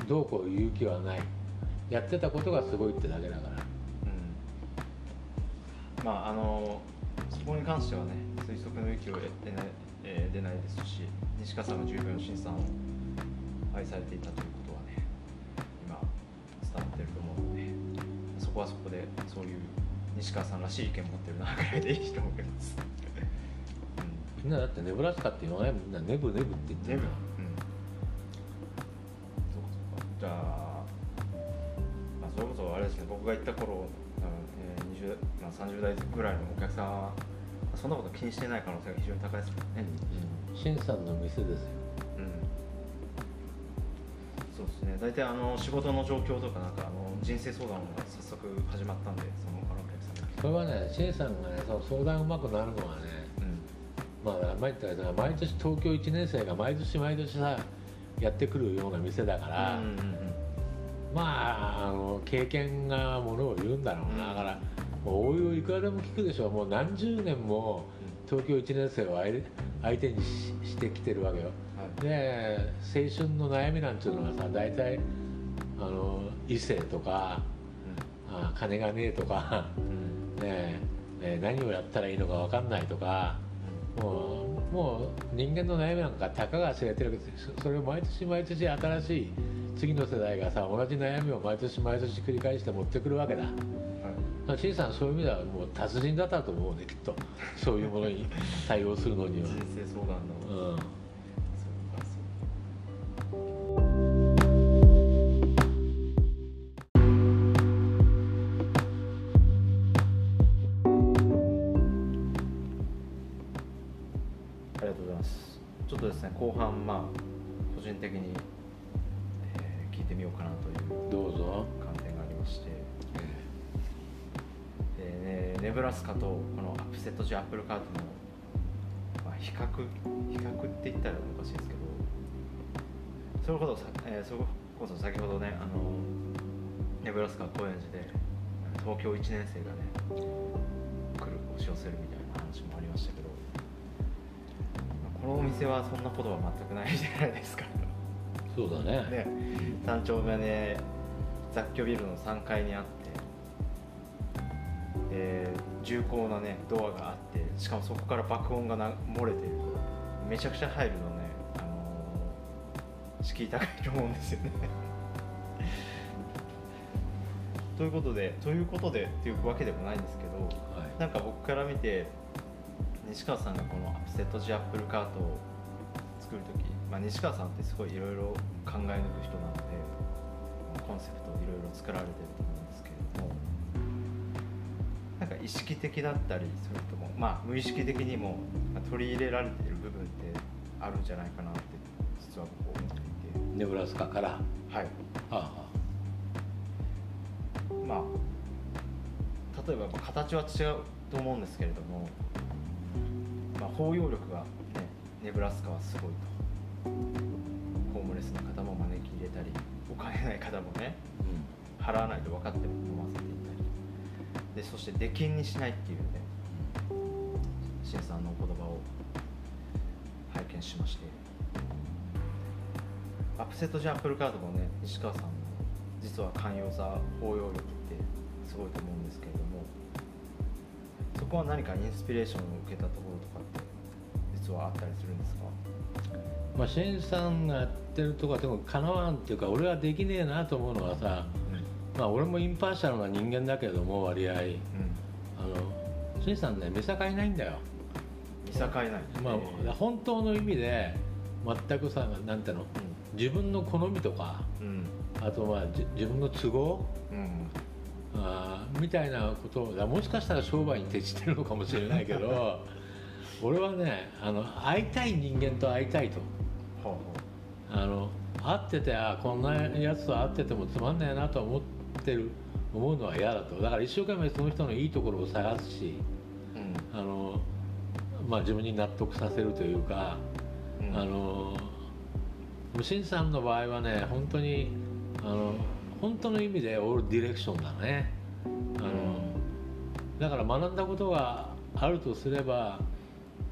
どうこう言う気はない。やってたことがすごいってだけだから、
まああのそこに関してはね推測の域を出ない,、えー、出ないですし西川さんが十分審査を愛されていたというこはそこでそういう西川さんらしい意見持ってるなぐらいでいいと思います、
みんなだってネブラスカっていうのはねみんなネブネブって言ってるネブ、うん、
そうじゃあ、まあ、それこそあれですね。僕が行った頃、えー20まあ、30代ぐらいのお客さんはそんなこと気にしてない可能性が非常に高いですもんね、
うん、シンさんの店ですよ
大体あの仕事の状況とかなんかあの人生相談が早速始まったんでその他のお客さん
それはねシェイさんがねその相談うまくなるのはね、うん、まあ前言ったら毎年東京1年生が毎年毎年さやってくるような店だから、うんうんうん、まああの経験がものを言うんだろうな、だから応用いくらでも聞くでしょもう何十年も東京1年生を相手にしてきてるわけよ、はい、で青春の悩みなんていうのはさ大体あの異性とか、うん、あ金がねえとか、うん、ねえ何をやったらいいのか分かんないとか、もうもう人間の悩みなんかたかが知れてるわけですそれを毎年毎年新しい次の世代がさ同じ悩みを毎年毎年繰り返して持ってくるわけだ。はい、小さんそういう意味ではもう達人だったと思うねきっと。そういうものに対応するのには。[LAUGHS]
人生相談の、うん後半まあ個人的に、えー、聞いてみようかなという
どうぞ。
観点がありまして、えー、ネブラスカとこのアップセットジアップルカートの、まあ、比較比較って言ったらおかしいですけどそれほどさ、えー、それこそ先ほどねあのネブラスカ高円寺で東京1年生がね来る押し寄せるみたいな話もありましたけどこのお店はそんなことは全くないじゃないですか。
そうだね。ね。
3丁目で雑居ビルの3階にあってで重厚なねドアがあってしかもそこから爆音がな漏れてる。めちゃくちゃ入るのね、あのー、敷居高いと思うんですよね。ということでということでっていうわけでもないんですけど、はい、なんか僕から見て西川さんがこのアップセットジアップルカートを作る時、まあ、西川さんってすごいいろいろ考え抜く人なのでコンセプトをいろいろ作られてると思うんですけれどもなんか意識的だったりそれともまあ無意識的にも取り入れられている部分ってあるんじゃないかなって実は僕思っていて。
ネブラスカから？
はい、はあ、まあ例えば形は違うと思うんですけれどもまあ、包容力が、ね、ネブラスカはすごいと。ホームレスの方も招き入れたりお金ない方もね、うん、払わないと分かっても飲ませていたり。でそして出禁にしないっていうね新さんのお言葉を拝見しまして。アップセットジャンプルカードもね西川さんの実は寛容さ包容力ってすごいと思うんですけれどもそこは何かインスピレーションを受けたところとかって実はあったりするんですか？
まあ、シェンさんがやってるとかでもかなわんっていうか俺はできねえなと思うのはさ、うん、まあ、俺もインパーシャルな人間だけども割合、うん、あのシェンさんね見境ないんだよ。
見境ない、
まあ、本当の意味で全くさなんていうの、うん、自分の好みとか、あとまあ自分の都合、あみたいなこともしかしたら商売に徹してるのかもしれないけど [LAUGHS] 俺はねあの会いたい人間と会いたいと。あの会っててあこんなやつと会っててもつまんないなと思ってる思うのは嫌だと。だから一生懸命その人のいいところを探すし、うん、あのまあ、自分に納得させるというか、うん、あの無心さんの場合はね本当にあの本当の意味でオールディレクションだね。あの、だから学んだことがあるとすれば、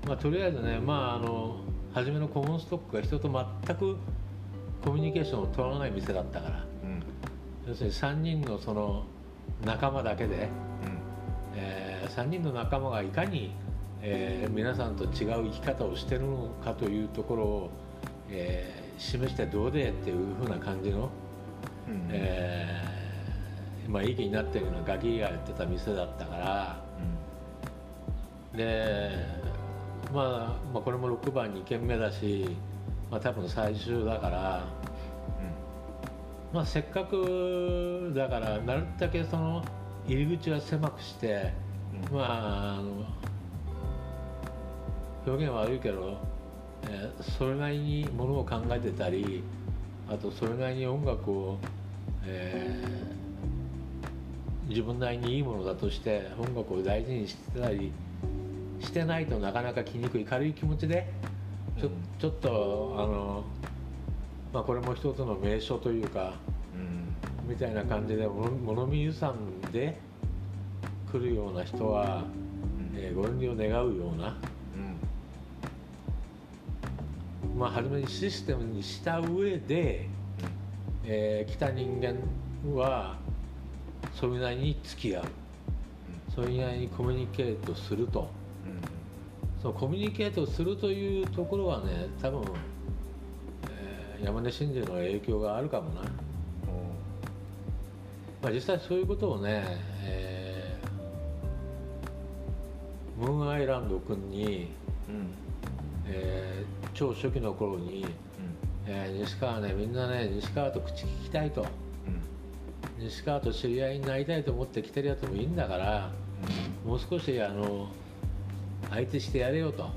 まあ、とりあえずね、まあ、あの初めのコモンストックが人と全くコミュニケーションを取らない店だったから、うん、要するに3人のその仲間だけで、うん、えー、3人の仲間がいかに、えー、皆さんと違う生き方をしてるのかというところを、えー、示してどうでっていうふうな感じのうん、えー、まあ、いい気になってるようなガキがやってた店だったから、うん、で、まあ、まあこれも6番2軒目だし、まあ、多分最終だから、うん、まあ、せっかくだからなるだけその入り口は狭くして、まああの表現悪いけど、えー、それなりにものを考えてたりあとそれなりに音楽を、えー、自分なりにいいものだとして音楽を大事にしてたりしてないとなかなか来にくい軽い気持ちでちょ,、ちょっとあの、まあ、これも一つの名所というか、うん、みたいな感じで物見湯山で来るような人は、うん、えー、ご遠慮願うような。まあ、初めにシステムにした上で、えー来た人間はそれなりに付き合う。それなりにコミュニケートするとそのコミュニケートするというところはね多分、えー山根真司の影響があるかもな、まあ、実際そういうことをね、えームーンアイランド君に、
うん。
えー超初期の頃に、えー西川ねみんなね西川と口聞きたいと。西川と知り合いになりたいと思って来てるやつもいいんだからもう少しあの相手してやれよと、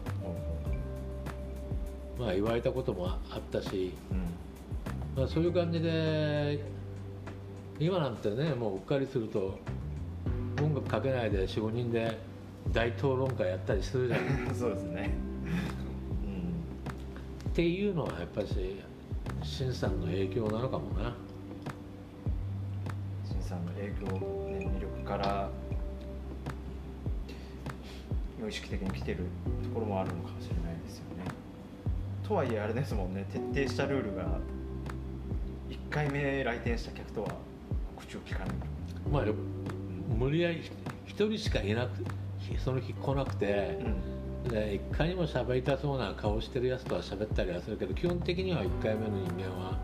まあ、言われたこともあったし、まあ、そういう感じで今なんてねもううっかりすると音楽かけないで45人で大討論会やったりするじゃん。[LAUGHS]
そうですね。
っていうのはやっぱり新さんの影響なのかもな。
新さんの影響、ね、魅力から無意識的に来てるところもあるのかもしれないですよね。とはいえあれですもんね徹底したルールが1回目来店した客とは口を聞かない。
まあ無理やり一人しかいなくその日来なくて、でいかにも喋りたそうな顔してるやつとは喋ったりはするけど基本的には1回目の人間は、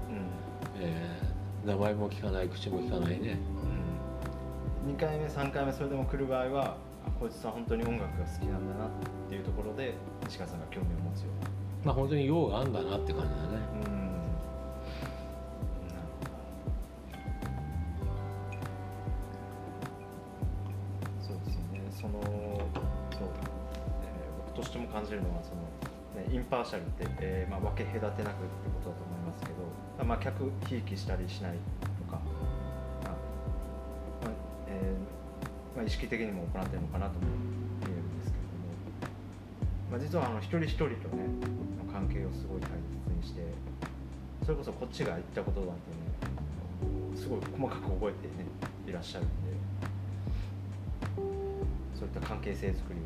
えー名前も聞かない口も聞かないね。
2回目3回目それでも来る場合はあこいつは本当に音楽が好きなんだなっていうところで西川さんが興味を持つような
まあ本当に用があんだなって感じだね。
うん。なるほどそうですよね。そのそう、えー僕としても感じるのはその、ね、インパーシャルって、えーまあ、分け隔てなくってことだと思いますけど、まあ、客ひいきしたりしないまあ、意識的にも行ってるのかなとも見えるんですけども、まあ、実はあの一人一人とねの関係をすごい大切にしてそれこそこっちが言ったことだとねすごい細かく覚えてねいらっしゃるんでそういった関係性づくりを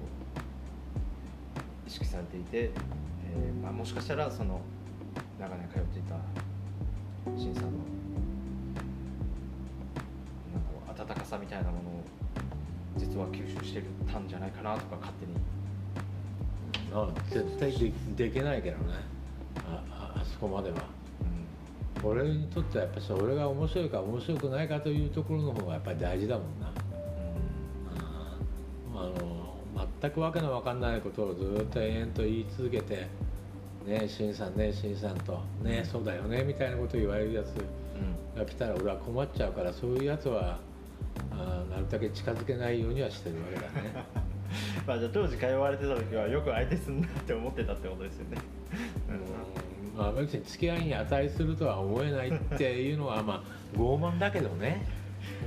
意識されていて、えーまあ、もしかしたらその長年通っていた新さんのたんじゃないかなとか勝手に
あ絶対でできないけどね。あああそこまでは。俺にとってはやっぱりそれが面白いか面白くないかというところの方がやっぱり大事だもんな。あの全くわけのわかんないことをずっと延々と言い続けて「ねえ新さんねえ新さん」と「ねえそうだよね」みたいなことを言われるやつが来たら俺は困っちゃうからそういうやつはあなるだけ近づけないようにはしてるわけだね。
まあじゃあ当時通われてた時はよく相手すんなって思ってたってことですよね。[LAUGHS]
うん。まあ、別に付き合いに値するとは思えないっていうのはまあ [LAUGHS] 傲慢だけどね。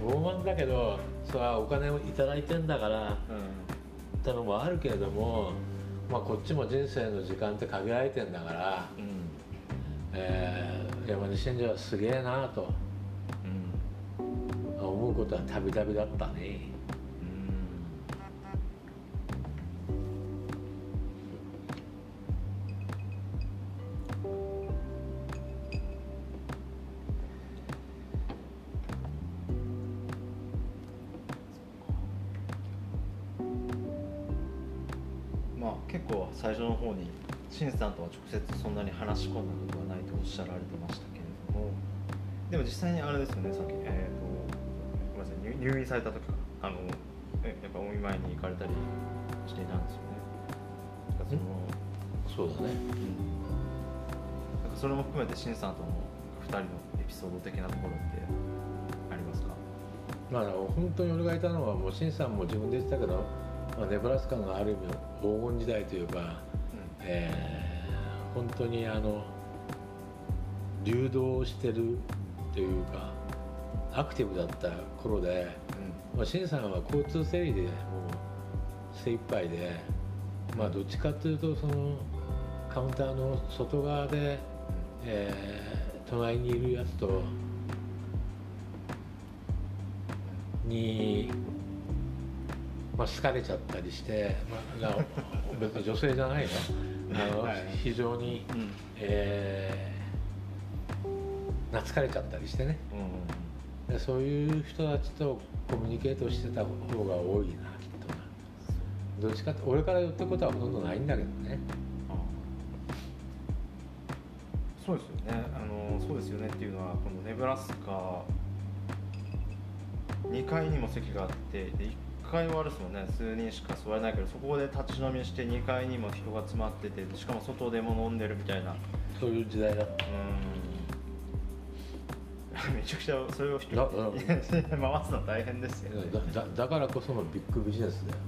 傲慢だけどそれはお金を頂いただいてんだからってのもあるけれども、まあ、こっちも人生の時間って限られてんだから、
うん。
えー山根真司はすげえなと
うん。
思うことはたびたびだったね。
結構最初の方に新さんとは直接そんなに話し込んだことはないとおっしゃられてましたけれどもでも実際にあれですよねさっき、えー、とごめんなさい入入院された時かあのえやっぱお見舞いに行かれたりしていたんですよね。その
そうだね。
なんかそれも含めて新さんとの2人のエピソード的なところってありますか？
まあ、本当に俺がいたのはもう新さんも自分で言ってたけど、まあ、ネブラスカのある意味黄金時代というか、えー本当にあの流動してるというかアクティブだった頃で、まあ、新さんは交通整理でもう精一杯で、まあ、どっちかというとそのカウンターの外側で、えー隣にいるやつとに、まあ、好かれちゃったりして、まあ、な別に女性じゃないの。あの、
はい。
非常に、
うん。
えー懐かれちゃったりしてね、うん、でそういう人たちとコミュニケートしてた方が多いなきっとな。どっちかって俺から言ってことはほとんどないんだけどね。
そうですよね。あのそうですよねっていうのはこのネブラスカ2階にも席があってで1階はあるですもんね。数人しか座れないけどそこで立ち飲みして2階にも人が詰まっててしかも外でも飲んでるみたいな。
そういう時代だ
うん。めちゃくちゃそれを人回すの大変ですよ、ね、
だだからこそのビッグビジネスだよ。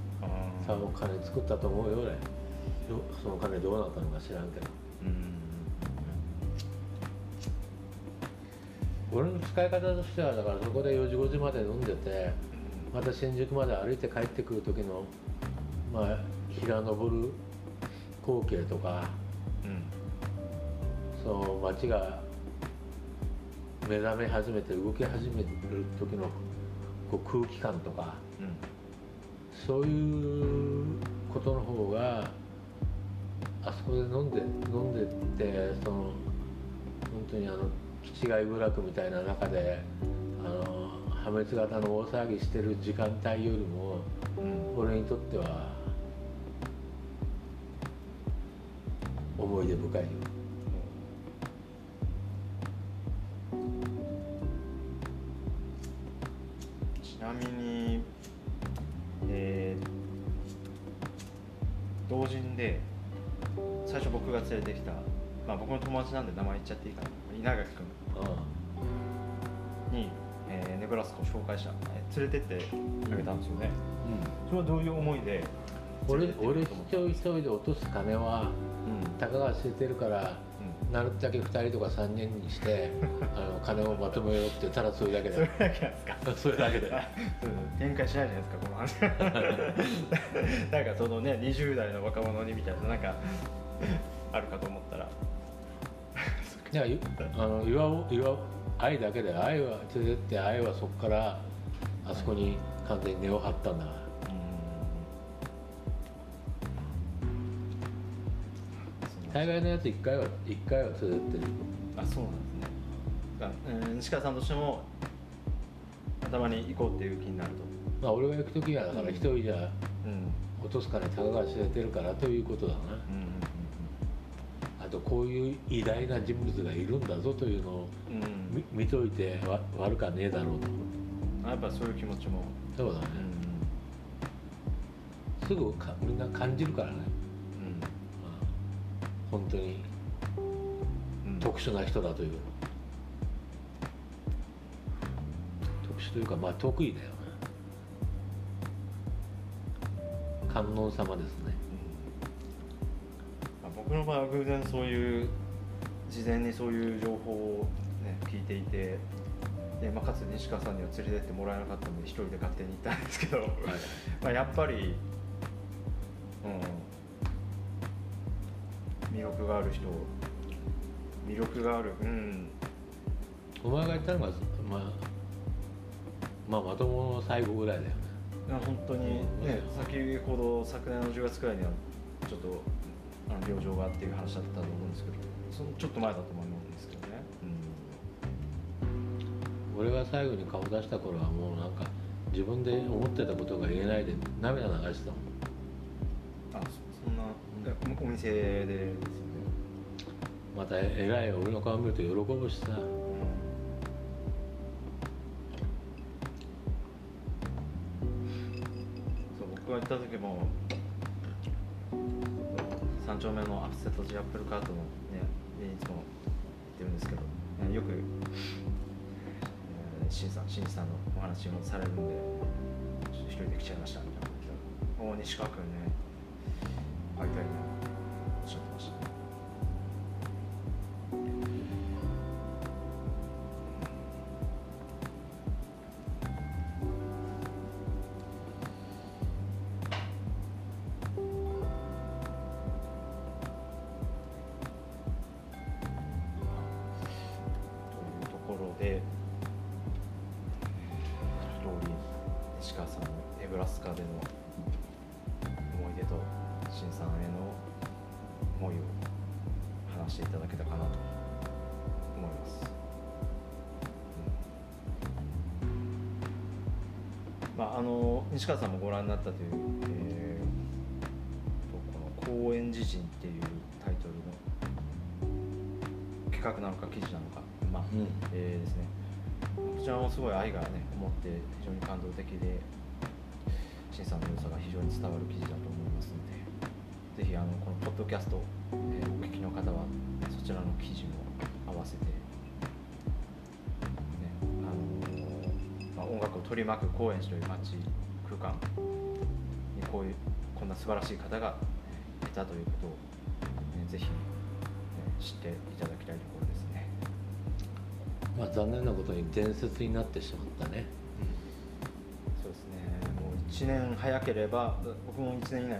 さあ金作ったと思うよ俺。その金どうなったのか知らんけど。うん。俺の使い方としてはだからそこで4時5時まで飲んでてまた新宿まで歩いて帰ってくる時のまあ日が昇る光景とか、うん、その街が目覚め始めて動き始める時のこう空気感とか、うん、そういうことの方があそこで飲んで飲んでってその本当にあの気違い部落みたいな中であの破滅型の大騒ぎしてる時間帯よりも、うん、俺にとっては思い出深いよ。
ちなみに、えー、同人で最初僕が連れてきた、まあ、僕の友達なんで名前言っちゃっていいかな。稲垣君。に、えー、ネブラスカを紹介した、えー、連れてってあげたんですよね、うん、それはどういう思いで？
俺俺一人一人で落とす金は、うん、たかが知れてるから、うん、なるだけ2人とか3人にして [LAUGHS] あの金をまとめようってただそれだけ
でそれだけなんですか？[LAUGHS]
それだけで
展開しないじゃないですかこの話。[LAUGHS] なんかそのね20代の若者にみたいななんかあるかと思ったら。
いやあの岩を岩愛だけで愛は連れてって愛はそこからあそこに完全に根を張ったんだ。から。大概のやつ1回は一回は連れてってる。
あそうなんですね。うん西川さんとしても頭に行こうっていう気になると。
まあ俺が行く時はだから一人じゃ落とす金たかが知れてるからということだな、うんとこういう偉大な人物がいるんだぞというのを見,、見といて悪かねえだろう
と。やっぱそういう気持ちも。
そうだね、うん、すぐかみんな感じるからね、うん。まあ、本当に。特殊な人だという、特殊というかまあ得意だよ。ね観音様ですね。
僕の場合は偶然そういう事前にそういう情報を、ていてで、まあ、かつ西川さんには連れてってもらえなかったので一人で勝手に行ったんですけど、はい、[LAUGHS] まあやっぱり、うん、魅力がある人魅力があるうん。
お前が言ったのが、まあ、まあまともの最後ぐらいだよね。
本当にね、先ほど昨年の10月くらいにはちょっとあの病状がっていう話だったと思うんですけどそのちょっと前だと思う
俺が最後に顔出した頃はもうなんか自分で思ってたことが言えないで涙流してたも
ん。あそんな、お店でですよね。
また偉い俺の顔見ると喜ぶしさ、そう
僕が行った時も3丁目のアフセトジアップルカートのねいつも行ってるんですけど、ね、よく、えー、新さん新さんのお話もされるんで一人で来ちゃいましたみたいな「お西川君ね会いたい日での思い出と新さんへの思いを話していただけたかなと思います、うん、まあ、あの西川さんもご覧になったという、えー、この「公園自陣」っていうタイトルの企画なのか記事なのか、まあうん、えー、ですね。こちらもすごい愛がね思って非常に感動的でさんの良さが非常に伝わる記事だと思いますのでぜひあのこのポッドキャスト、え、お聞きの方はそちらの記事も合わせてね、あのま音楽を取り巻く高円寺という街空間にこういうこんな素晴らしい方がいたということを、ね、ぜひ、ね、知っていただきたいところですね。
まあ、残念なことに伝説になってしまったね。
1年早ければ僕も1年以内